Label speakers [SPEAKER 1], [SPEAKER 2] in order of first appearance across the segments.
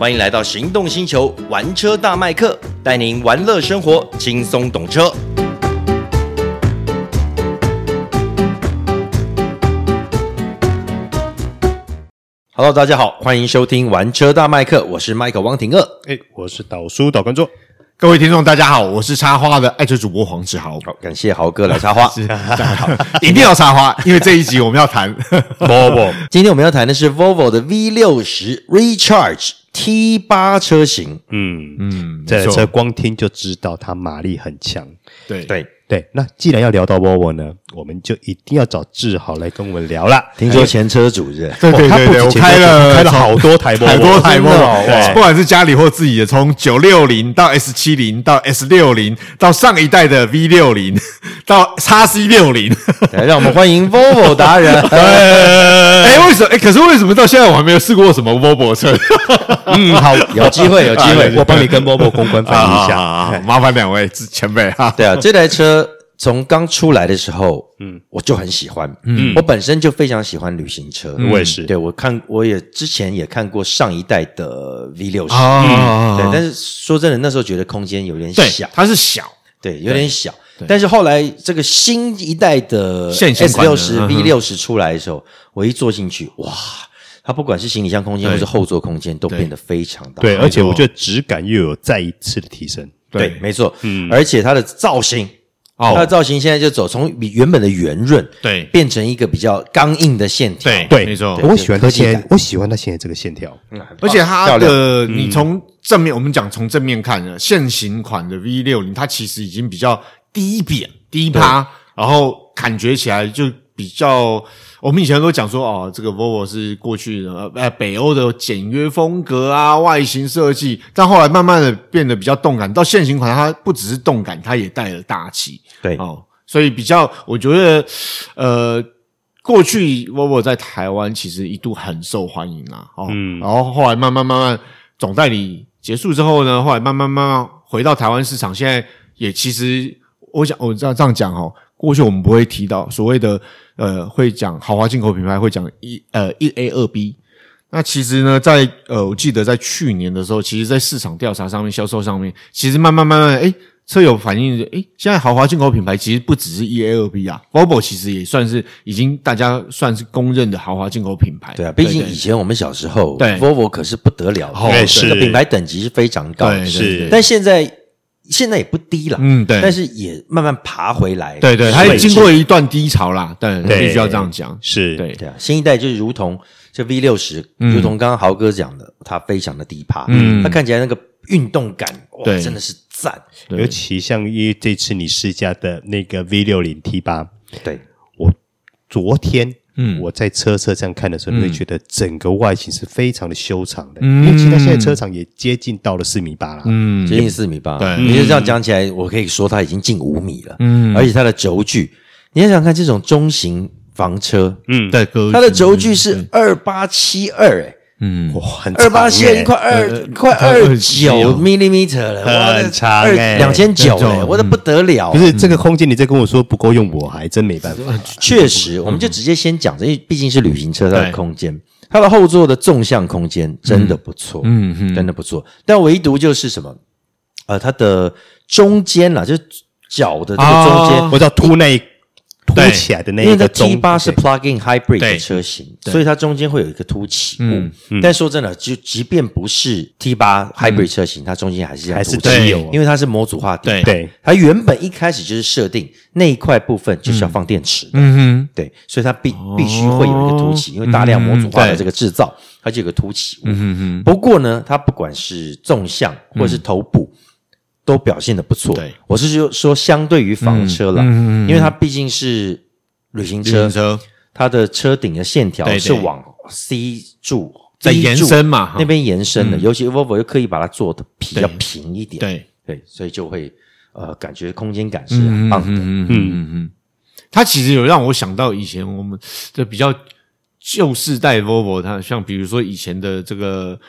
[SPEAKER 1] 欢迎来到行动星球玩车大麦克，带您玩乐生活，轻松懂车。Hello，大家好，欢迎收听玩车大麦克，我是麦克汪廷乐，
[SPEAKER 2] 哎，我是导叔导观众。
[SPEAKER 3] 各位听众，大家好，我是插花的爱车主播黄志豪。
[SPEAKER 1] 好，感谢豪哥来插花，
[SPEAKER 3] 是大家好，一定要插花，因为这一集我们要谈
[SPEAKER 1] Volvo。今天我们要谈的是 Volvo 的 V 六十 Recharge T8 车型。
[SPEAKER 2] 嗯嗯，这台车光听就知道它马力很强。
[SPEAKER 3] 对
[SPEAKER 1] 对。
[SPEAKER 2] 对，那既然要聊到 Volvo 呢，我们就一定要找志豪来跟我们聊了。
[SPEAKER 1] 听说前车主是？
[SPEAKER 3] 对对对对，我开了
[SPEAKER 2] 开了好多台 Volvo，
[SPEAKER 3] 好多台 Volvo，不管是家里或自己的，从九六零到 S 七零到 S 六零，到上一代的 V 六零，到 X C 六零，
[SPEAKER 1] 来让我们欢迎 Volvo 达人。
[SPEAKER 3] 哎，为什么？哎，可是为什么到现在我还没有试过什么 Volvo 车？
[SPEAKER 1] 嗯，好，有机会，有机会，我帮你跟 Volvo 公关翻译一下。
[SPEAKER 3] 麻烦两位前辈哈。
[SPEAKER 1] 对啊，这台车。从刚出来的时候，嗯，我就很喜欢，嗯，我本身就非常喜欢旅行车，
[SPEAKER 2] 我也是，
[SPEAKER 1] 对，我看我也之前也看过上一代的 V 六十，嗯，对，但是说真的，那时候觉得空间有点小，
[SPEAKER 3] 它是小，
[SPEAKER 1] 对，有点小，但是后来这个新一代的 S 六十 V 六十出来的时候，我一坐进去，哇，它不管是行李箱空间或是后座空间都变得非常大，
[SPEAKER 2] 对，而且我觉得质感又有再一次的提升，
[SPEAKER 1] 对，没错，嗯，而且它的造型。它的造型现在就走从原本的圆润，对，变成一个比较刚硬的线条，
[SPEAKER 3] 对，没错。
[SPEAKER 2] 我喜欢它现在，我喜欢它现在这个线条，
[SPEAKER 3] 而且它的你从正面，我们讲从正面看呢，现行款的 V 六零，它其实已经比较低扁、低趴，然后感觉起来就比较。我们以前都讲说，哦，这个 Volvo 是过去的呃北欧的简约风格啊，外形设计，但后来慢慢的变得比较动感。到现行款，它不只是动感，它也带了大气。
[SPEAKER 1] 对
[SPEAKER 3] 哦，所以比较，我觉得，呃，过去 Volvo 在台湾其实一度很受欢迎啊。哦，嗯，然后后来慢慢慢慢总代理结束之后呢，后来慢慢慢慢回到台湾市场，现在也其实，我想我这样这样讲哦，过去我们不会提到所谓的。呃，会讲豪华进口品牌，会讲一呃一 A 二 B。那其实呢，在呃，我记得在去年的时候，其实，在市场调查上面、销售上面，其实慢慢慢慢，诶车友反映，诶现在豪华进口品牌其实不只是一 A 二 B 啊，Volvo 其实也算是已经大家算是公认的豪华进口品牌。
[SPEAKER 1] 对啊，毕竟以前我们小时候，对 Volvo 可是不得了，
[SPEAKER 2] 对，是
[SPEAKER 1] 这个品牌等级是非常高，
[SPEAKER 3] 对，是。
[SPEAKER 1] 但现在。现在也不低了，嗯，对，但是也慢慢爬回来，
[SPEAKER 3] 对对，它也经过一段低潮啦，对，必须要这样讲，
[SPEAKER 2] 是。
[SPEAKER 1] 对。对啊，新一代就是如同这 V 六十，如同刚刚豪哥讲的，它非常的低趴，嗯，它看起来那个运动感，哇，真的是赞，
[SPEAKER 2] 尤其像于这次你试驾的那个 V 六零 T 八，
[SPEAKER 1] 对，
[SPEAKER 2] 我昨天。嗯，我在车车上看的时候，你会觉得整个外形是非常的修长的，嗯、因为其实现在车长也接近到了四米八了，
[SPEAKER 1] 嗯，接近四米八。对，你就这样讲起来，我可以说它已经近五米了，嗯，而且它的轴距，你想想看这种中型房车，
[SPEAKER 3] 嗯，对，
[SPEAKER 1] 它的轴距是二八七二，哎。
[SPEAKER 2] 嗯，哇，很
[SPEAKER 1] 二八线快二快二九 millimeter 了，
[SPEAKER 2] 很长，
[SPEAKER 1] 二两千九了，我的不得了。
[SPEAKER 2] 不是这个空间，你再跟我说不够用，我还真没办法。
[SPEAKER 1] 确实，我们就直接先讲，这毕竟是旅行车，它的空间，它的后座的纵向空间真的不错，嗯嗯，真的不错。但唯独就是什么，呃，它的中间啦，就是脚的这个中间，
[SPEAKER 2] 我叫凸内。凸起来的那个，
[SPEAKER 1] 因为它 T 八是 plug-in hybrid 的车型，所以它中间会有一个凸起。物。嗯。嗯、但说真的，就即便不是 T 八 hybrid 车型，嗯、它中间还是要凸起，因为它是模组化底盘。对，它原本一开始就是设定那一块部分就是要放电池的。嗯。哼，对，所以它必必须会有一个凸起，因为大量模组化的这个制造，它就有个凸起物。嗯哼哼。不过呢，它不管是纵向或是头部。都表现的不错，对，我是说说相对于房车了，因为它毕竟是旅行车，它的车顶的线条是往 C 柱
[SPEAKER 3] 在延伸嘛，
[SPEAKER 1] 那边延伸的，尤其 Volvo 又刻意把它做的比较平一点，对。对，所以就会呃感觉空间感是很棒的，嗯嗯嗯，
[SPEAKER 3] 它其实有让我想到以前我们的比较旧世代 Volvo，它像比如说以前的这个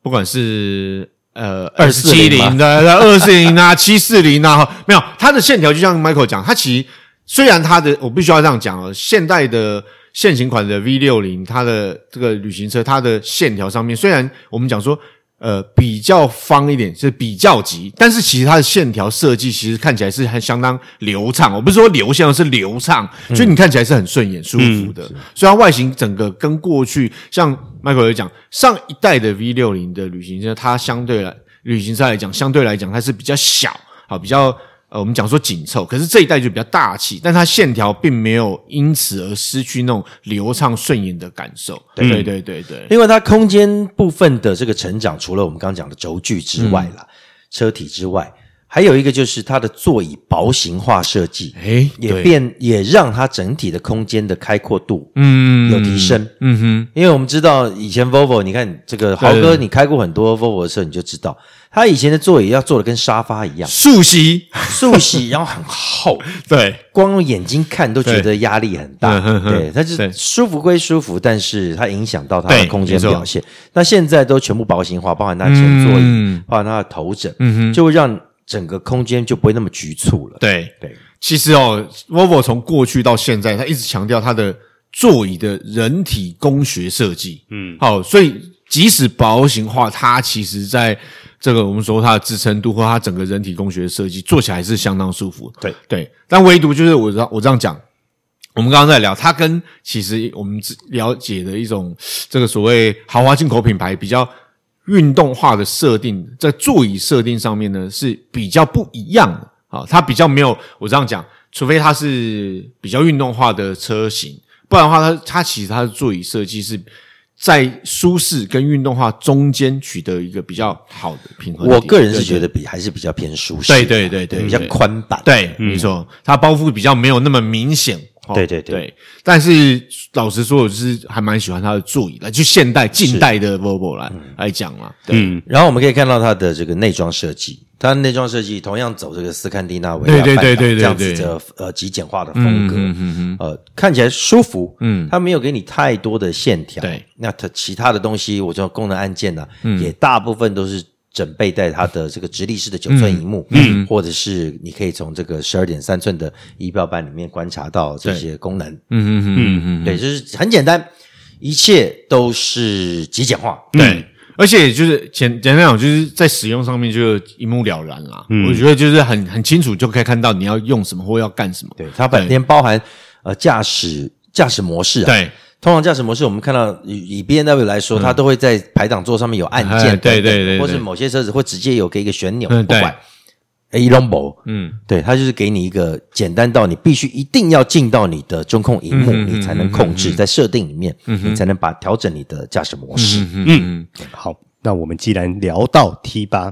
[SPEAKER 3] 不管是。呃，二四七零的，二四零啊，七四零啊，没有，它的线条就像 Michael 讲，它其实虽然它的，我必须要这样讲哦，现代的现行款的 V 六零，它的这个旅行车，它的线条上面，虽然我们讲说呃，比较方一点，是比较急，但是其实它的线条设计其实看起来是很相当流畅。我不是说流线，是流畅，所以你看起来是很顺眼、舒服的。所以它外形整个跟过去，像 Michael 有讲，上一代的 V 六零的旅行车，它相对来旅行车来讲，相对来讲它是比较小，好比较。呃，我们讲说紧凑，可是这一代就比较大气，但它线条并没有因此而失去那种流畅顺眼的感受。对对对对对。
[SPEAKER 1] 另外，它空间部分的这个成长，除了我们刚刚讲的轴距之外啦，嗯、车体之外，还有一个就是它的座椅薄型化设计，诶，也变也让它整体的空间的开阔度，嗯，有提升。嗯哼，因为我们知道以前 Volvo，你看这个豪哥，你开过很多 Volvo 的车，你就知道。他以前的座椅要做的跟沙发一样，
[SPEAKER 3] 素席，
[SPEAKER 1] 素席，然后很厚，
[SPEAKER 3] 对，
[SPEAKER 1] 光用眼睛看都觉得压力很大，对，它是舒服归舒服，但是它影响到它的空间表现。那现在都全部薄型化，包含它前座椅，包含它的头枕，嗯哼。就会让整个空间就不会那么局促了。
[SPEAKER 3] 对。对，其实哦，Volvo 从过去到现在，它一直强调它的座椅的人体工学设计，嗯，好，所以即使薄型化，它其实在这个我们说它的支撑度或它整个人体工学设计做起来是相当舒服。
[SPEAKER 1] 对。
[SPEAKER 3] 对，但唯独就是我我这样讲，我们刚刚在聊，它跟其实我们了解的一种这个所谓豪华进口品牌比较运动化的设定，在座椅设定上面呢是比较不一样的啊，它比较没有我这样讲，除非它是比较运动化的车型，不然的话它，它它其实它的座椅设计是。在舒适跟运动化中间取得一个比较好的平衡。
[SPEAKER 1] 我个人是觉得比还是比较偏舒适，
[SPEAKER 3] 对对对对，
[SPEAKER 1] 比较宽版，
[SPEAKER 3] 对，没错，它包覆比较没有那么明显。
[SPEAKER 1] 对对对，
[SPEAKER 3] 但是老实说，我就是还蛮喜欢它的座椅的，就现代近代的 Volvo 来来讲嘛。
[SPEAKER 1] 嗯，然后我们可以看到它的这个内装设计，它的内装设计同样走这个斯堪的纳维亚半岛这样子的呃极简化的风格，嗯嗯呃看起来舒服，嗯，它没有给你太多的线条，对，那它其他的东西，我说功能按键呢，也大部分都是。整备在它的这个直立式的九寸荧幕，嗯，或者是你可以从这个十二点三寸的仪表板里面观察到这些功能，嗯嗯嗯嗯，对，就是很简单，一切都是极简化，
[SPEAKER 3] 对，而且就是简简单讲，就是在使用上面就一目了然啦。我觉得就是很很清楚就可以看到你要用什么或要干什么。
[SPEAKER 1] 对，它本身包含呃驾驶驾驶模式啊，
[SPEAKER 3] 对。
[SPEAKER 1] 通常驾驶模式，我们看到以以 BMW 来说，它都会在排档座上面有按键，
[SPEAKER 3] 对对对，
[SPEAKER 1] 或是某些车子会直接有给一个旋钮，不管。A Lombo，嗯，对，它就是给你一个简单到你必须一定要进到你的中控荧幕，你才能控制在设定里面，你才能把调整你的驾驶模式。
[SPEAKER 2] 嗯，好，那我们既然聊到 T 八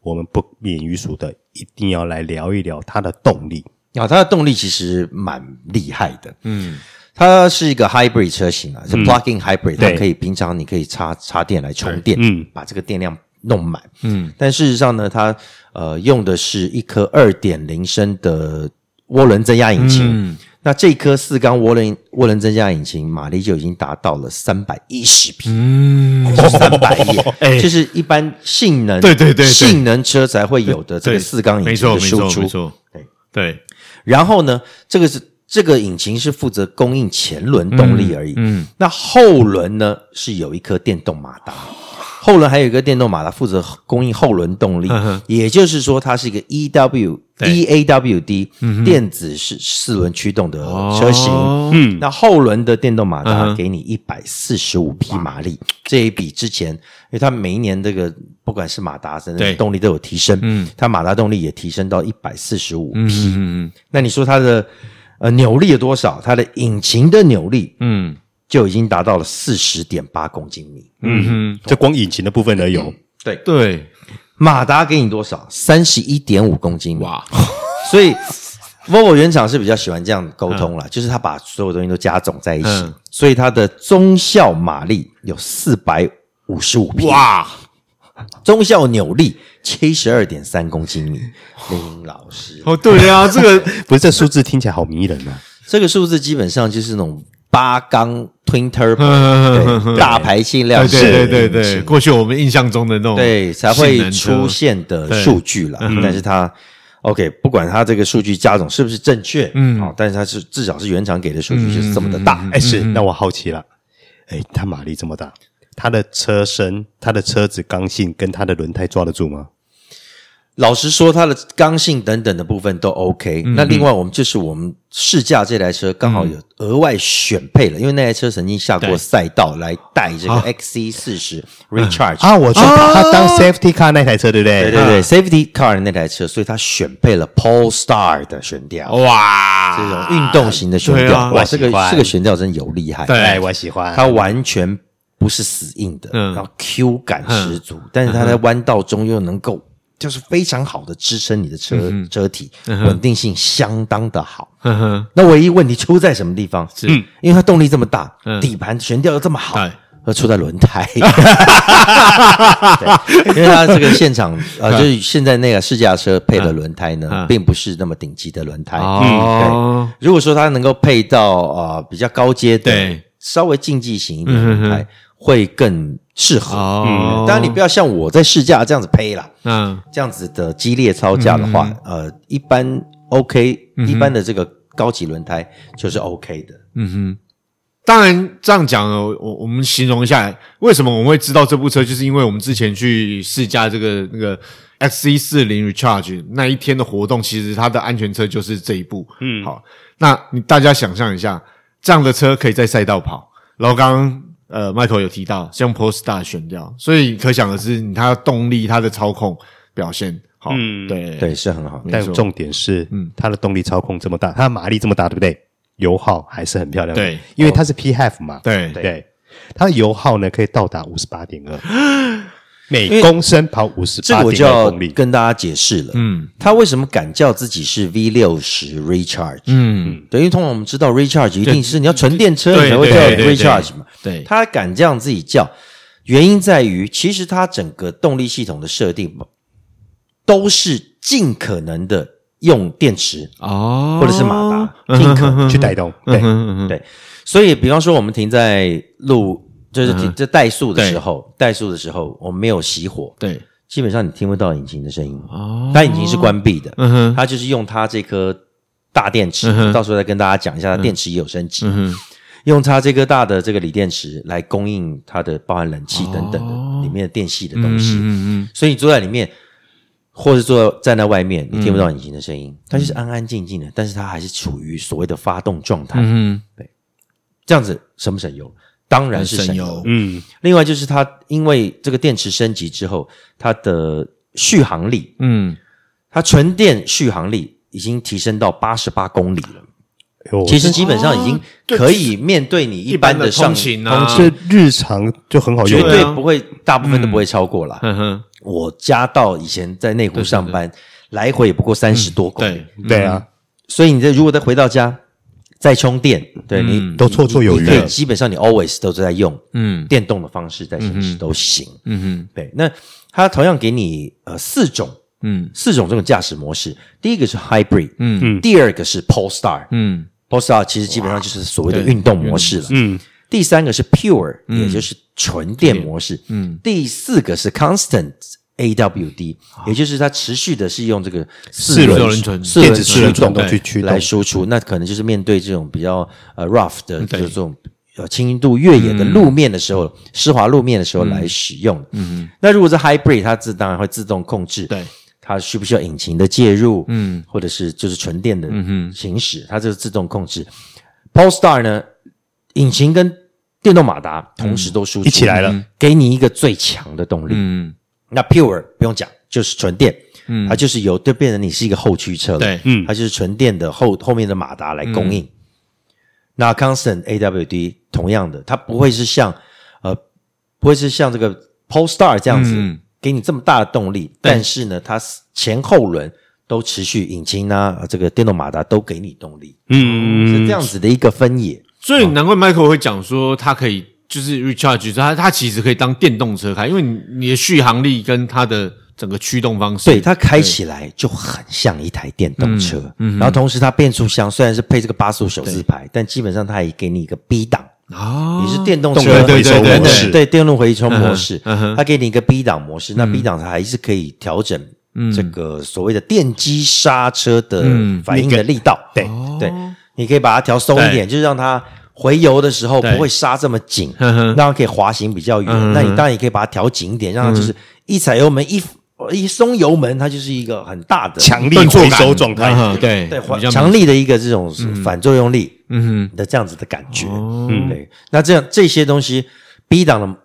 [SPEAKER 2] 我们不免于俗的一定要来聊一聊它的动力。
[SPEAKER 1] 啊，它的动力其实蛮厉害的，嗯。它是一个 hybrid 车型啊，是 plug-in hybrid，它可以平常你可以插插电来充电，嗯，把这个电量弄满，嗯。但事实上呢，它呃用的是一颗二点零升的涡轮增压引擎，嗯。那这颗四缸涡轮涡轮增压引擎马力就已经达到了三百一十匹，嗯，三百一，就是一般性能
[SPEAKER 3] 对对对
[SPEAKER 1] 性能车才会有的这个四缸引擎的输出，
[SPEAKER 3] 没错，对。对。
[SPEAKER 1] 然后呢，这个是。这个引擎是负责供应前轮动力而已，嗯，嗯，那后轮呢是有一颗电动马达，后轮还有一个电动马达负责供应后轮动力，嗯、也就是说它是一个 E W 对。E A W D、嗯、电子式四轮驱动的车型，哦、嗯，那后轮的电动马达给你一百四十五匹马力，嗯、这一比之前，因为它每一年这个不管是马达的动力都有提升，嗯，它马达动力也提升到一百四十五匹，嗯嗯嗯，那你说它的。呃，扭力有多少？它的引擎的扭力，嗯，就已经达到了四十点八公斤米。
[SPEAKER 2] 嗯哼，这光引擎的部分而有。嗯、
[SPEAKER 1] 对对，马达给你多少？三十一点五公斤米。哇！所以，Volvo 原厂是比较喜欢这样沟通啦，嗯、就是他把所有东西都加总在一起，嗯、所以它的中效马力有四百五十五匹。哇！中效扭力七十二点三公斤米，林老师。
[SPEAKER 3] 哦，对呀、啊，这个
[SPEAKER 2] 不是这数字听起来好迷人啊。
[SPEAKER 1] 这个数字基本上就是那种八缸 Twin Turbo 大排气量，
[SPEAKER 3] 对对对对，过去我们印象中的那种
[SPEAKER 1] 对才会出现的数据了。但是它 OK，不管它这个数据加总是不是正确，嗯，好，但是它是至少是原厂给的数据就是这么的大。
[SPEAKER 2] 哎，是，那我好奇了，哎，它马力这么大。它的车身、它的车子刚性跟它的轮胎抓得住吗？
[SPEAKER 1] 老实说，它的刚性等等的部分都 OK。嗯、那另外，我们就是我们试驾这台车刚好有额外选配了，嗯、因为那台车曾经下过赛道来带这个 XC 四十 Recharge
[SPEAKER 2] 啊，我知道他当 Safety Car 那台车，对不对？
[SPEAKER 1] 对对对、啊、，Safety Car 的那台车，所以他选配了 Polestar 的悬吊。哇，这种运动型的悬吊，啊、哇，这个这个悬吊真有厉害。
[SPEAKER 2] 对，我喜欢。
[SPEAKER 1] 它完全不是死硬的，嗯，然后 Q 感十足，嗯、但是它在弯道中又能够。就是非常好的支撑你的车车体，稳定性相当的好。那唯一问题出在什么地方？是，因为它动力这么大，底盘悬吊又这么好，而出在轮胎。因为它这个现场 呃，就是现在那个试驾车配的轮胎呢，并不是那么顶级的轮胎。嗯，对。如果说它能够配到呃比较高阶的，稍微竞技型一点的轮胎。会更适合。嗯，当然你不要像我在试驾这样子呸啦。嗯，这样子的激烈操价的话，呃，一般 OK，一般的这个高级轮胎就是 OK 的。嗯哼，
[SPEAKER 3] 当然这样讲呢，我我们形容一下，为什么我们会知道这部车，就是因为我们之前去试驾这个那个 X C 四零 Recharge 那一天的活动，其实它的安全车就是这一部。嗯，好，那你大家想象一下，这样的车可以在赛道跑，然后刚刚。呃，Michael 有提到像 Polestar 悬吊，所以可想而知，它的动力、它的操控表现好，嗯，对。
[SPEAKER 1] 对是很好。
[SPEAKER 2] 但重点是，嗯，它的动力操控这么大，它的马力这么大，对不对？油耗还是很漂亮。的，对，因为它是 PHEV 嘛，
[SPEAKER 3] 对。
[SPEAKER 2] 对，它的油耗呢可以到达五十八点二。每公升跑五十八公里，这个我就要
[SPEAKER 1] 跟大家解释了。嗯，他为什么敢叫自己是 V 六十 Recharge？嗯，等于通常我们知道 Recharge 一定是你要纯电车你才会叫 Recharge 嘛。对，他敢这样自己叫，原因在于其实他整个动力系统的设定都是尽可能的用电池哦，或者是马达尽可能去带动。对对，所以比方说我们停在路。就是这怠速的时候，怠速的时候，我们没有熄火，对，基本上你听不到引擎的声音，哦，它引擎是关闭的，嗯哼，它就是用它这颗大电池，到时候再跟大家讲一下，它电池也有升级，嗯。哼，用它这颗大的这个锂电池来供应它的包含冷气等等的里面的电系的东西，嗯嗯，所以你坐在里面，或者坐站在那外面，你听不到引擎的声音，它就是安安静静的，但是它还是处于所谓的发动状态，嗯，对，这样子省不省油？当然是省油，嗯。另外就是它，因为这个电池升级之后，它的续航力，嗯，它纯电续航力已经提升到八十八公里了。其实基本上已经可以面对你一般的上通勤啊，
[SPEAKER 2] 这日常就很好用，
[SPEAKER 1] 绝对不会，大部分都不会超过啦。嗯。哼，我家到以前在内湖上班，来回也不过三十多公里。
[SPEAKER 2] 对啊，
[SPEAKER 1] 所以你这如果再回到家。在充电，对你
[SPEAKER 2] 都绰绰有余。
[SPEAKER 1] 对，基本上你 always 都是在用，嗯，电动的方式在行驶都行，嗯哼，对。那它同样给你呃四种，嗯，四种这种驾驶模式。第一个是 hybrid，嗯嗯，第二个是 Polestar，嗯，Polestar 其实基本上就是所谓的运动模式了，嗯。第三个是 pure，也就是纯电模式，嗯。第四个是 constant。AWD，也就是它持续的是用这个四轮四轮驱动去驱来输出，那可能就是面对这种比较呃 rough 的这种呃轻度越野的路面的时候，湿滑路面的时候来使用。嗯，那如果是 hybrid，它自当然会自动控制，对，它需不需要引擎的介入？嗯，或者是就是纯电的行驶，它就是自动控制。Polestar 呢，引擎跟电动马达同时都输出
[SPEAKER 2] 一起来了，
[SPEAKER 1] 给你一个最强的动力。嗯。那 Pure 不用讲，就是纯电，嗯，它就是由就变成你是一个后驱车了，对，嗯，它就是纯电的后后面的马达来供应。嗯、那 Constant AWD 同样的，它不会是像呃，不会是像这个 Polestar 这样子、嗯、给你这么大的动力，但是呢，它前后轮都持续引擎啊，这个电动马达都给你动力，嗯，是这样子的一个分野。
[SPEAKER 3] 所以难怪 Michael 会讲说，它可以。就是 recharge，它它其实可以当电动车开，因为你你的续航力跟它的整个驱动方式，
[SPEAKER 1] 对，它开起来就很像一台电动车。嗯，然后同时它变速箱虽然是配这个八速手自排，但基本上它也给你一个 B 档哦，你是电动车回收模式，对，电动回收模式，它给你一个 B 档模式，那 B 档它还是可以调整这个所谓的电机刹车的反应的力道，对对，你可以把它调松一点，就是让它。回油的时候不会刹这么紧，让它可以滑行比较远。那你当然也可以把它调紧一点，让它就是一踩油门一一松油门，它就是一个很大的
[SPEAKER 2] 强力回收状态。
[SPEAKER 1] 对对，强力的一个这种反作用力，嗯的这样子的感觉。嗯，对。那这样这些东西 B 档的。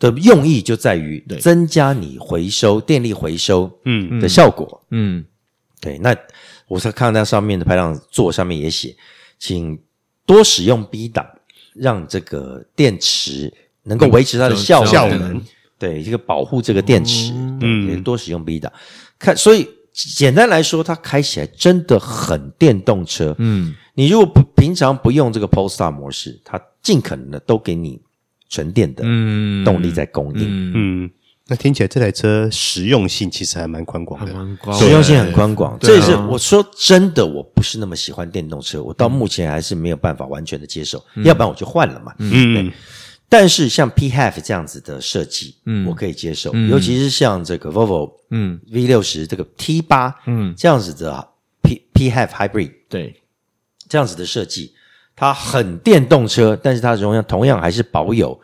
[SPEAKER 1] 的用意就在于增加你回收电力回收嗯。的效果。嗯，嗯。对，那我是看到那上面的排档座上面也写，请多使用 B 档，让这个电池能够维持它的效能，效能。对这个保护这个电池嗯，多使用 B 档。看，所以简单来说，它开起来真的很电动车。嗯，你如果不平常不用这个 Polestar 模式，它尽可能的都给你。纯电的动力在供应，嗯，
[SPEAKER 2] 嗯，那听起来这台车实用性其实还蛮宽广的，
[SPEAKER 1] 实用性很宽广。这也是我说真的，我不是那么喜欢电动车，我到目前还是没有办法完全的接受，要不然我就换了嘛。嗯，但是像 PHEV 这样子的设计，嗯，我可以接受，尤其是像这个 Volvo，嗯，V 六十这个 T 八，嗯，这样子的 P PHEV Hybrid，对，这样子的设计。它很电动车，但是它同样同样还是保有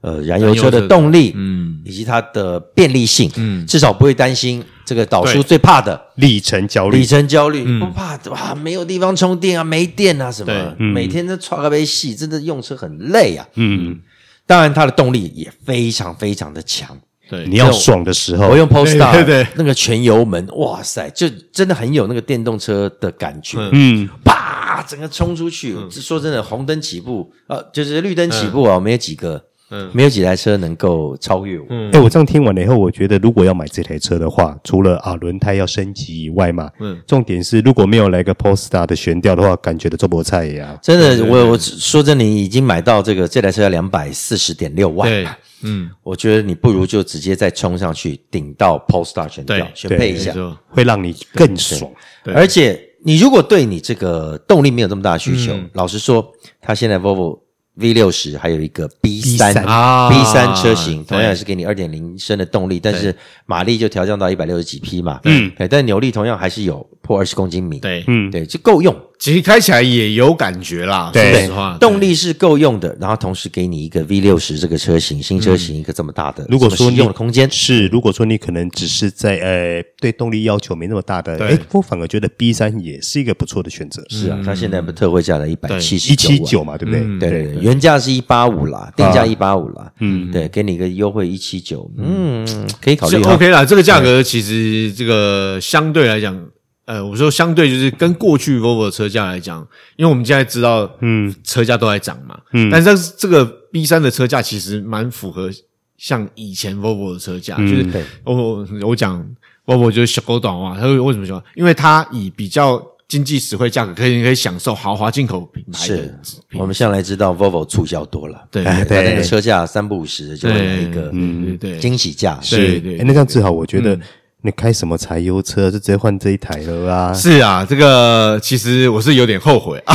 [SPEAKER 1] 呃燃油车的动力，嗯，以及它的便利性，嗯，至少不会担心这个导叔最怕的
[SPEAKER 2] 里程焦虑，
[SPEAKER 1] 里程焦虑不怕哇，没有地方充电啊，没电啊什么，每天都刷个杯戏，真的用车很累啊，嗯，当然它的动力也非常非常的强，
[SPEAKER 2] 对，你要爽的时候，
[SPEAKER 1] 我用 Polestar，对对，那个全油门，哇塞，就真的很有那个电动车的感觉，嗯，啪。啊！整个冲出去，嗯、说真的，红灯起步，呃，就是绿灯起步啊，嗯、没有几个，嗯，没有几台车能够超越我。
[SPEAKER 2] 嗯，哎，我这样听完了以后，我觉得如果要买这台车的话，除了啊轮胎要升级以外嘛，嗯，重点是如果没有来个 Polestar 的悬吊的话，感觉的做菠菜一样。
[SPEAKER 1] 真的，我我说真的，你已经买到这个这台车要两百四十点六万，对，嗯，我觉得你不如就直接再冲上去顶到 Polestar 悬吊，选配一下，
[SPEAKER 2] 会让你更爽，
[SPEAKER 1] 而且。你如果对你这个动力没有这么大的需求，嗯、老实说，它现在 Volvo V 六十还有一个 B 三 B 三。车型，同样也是给你二点零升的动力，但是马力就调降到一百六十几匹嘛，嗯，但扭力同样还是有破二十公斤米，对，嗯，对，就够用。
[SPEAKER 3] 其实开起来也有感觉啦，
[SPEAKER 1] 说实话，动力是够用的，然后同时给你一个 V 六十这个车型新车型一个这么大的，
[SPEAKER 2] 如果说
[SPEAKER 1] 用的空间。
[SPEAKER 2] 是，如果说你可能只是在呃对动力要求没那么大的，哎，我反而觉得 B 三也是一个不错的选择。
[SPEAKER 1] 是啊，它现在不特惠价的一百七十
[SPEAKER 2] 一七九嘛，对不对？
[SPEAKER 1] 对对对，原价是一八五啦，定价一八五啦，嗯，对，给你一个优惠一七九，嗯，可以考虑。
[SPEAKER 3] OK 啦，这个价格其实这个相对来讲。呃，我说相对就是跟过去 Volvo 的车价来讲，因为我们现在知道，嗯，车价都在涨嘛，嗯，但是这个 B 三的车价其实蛮符合像以前 Volvo 的车价，嗯、就是我我讲 Volvo 就是小狗短袜，他为什么说？因为它以比较经济实惠价格，可以可以享受豪华进口品牌的
[SPEAKER 1] 是。我们向来知道 Volvo 促销多了，对对，对那个车价三不五十就会有一个嗯对惊喜价，
[SPEAKER 2] 是对对。那这样至好我觉得。嗯你开什么柴油车就直接换这一台了啊？
[SPEAKER 3] 是啊，这个其实我是有点后悔啊，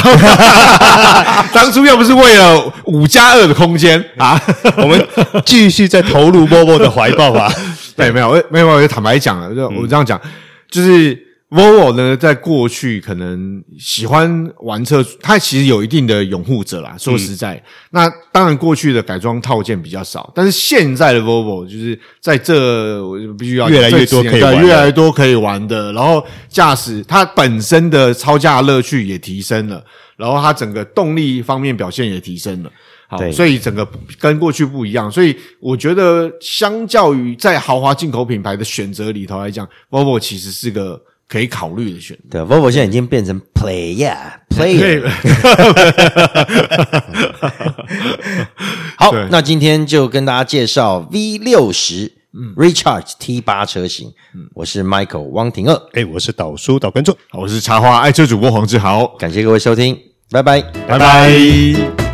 [SPEAKER 3] 当初要不是为了五加二的空间啊，
[SPEAKER 2] 我们继续再投入 Volvo 的怀抱吧。
[SPEAKER 3] 对，没有，没有，我就坦白讲了，就我这样讲，就是。Volvo 呢，在过去可能喜欢玩车，它其实有一定的拥护者啦。说实在，嗯、那当然过去的改装套件比较少，但是现在的 Volvo 就是在这，我就必须要
[SPEAKER 2] 越来越多可以玩，
[SPEAKER 3] 越来越多可以玩的。然后驾驶它本身的超驾乐趣也提升了，然后它整个动力方面表现也提升了。好，所以整个跟过去不一样。所以我觉得，相较于在豪华进口品牌的选择里头来讲，Volvo 其实是个。可以考虑的选择。
[SPEAKER 1] 对，Volvo 现在已经变成 Player，Player。好，那今天就跟大家介绍 V 六十 Recharge T 八车型。嗯，我是 Michael 汪廷二，
[SPEAKER 2] 哎，我是导叔导观众，
[SPEAKER 3] 我是插花爱车主播黄志豪，
[SPEAKER 1] 感谢各位收听，拜拜，
[SPEAKER 3] 拜拜。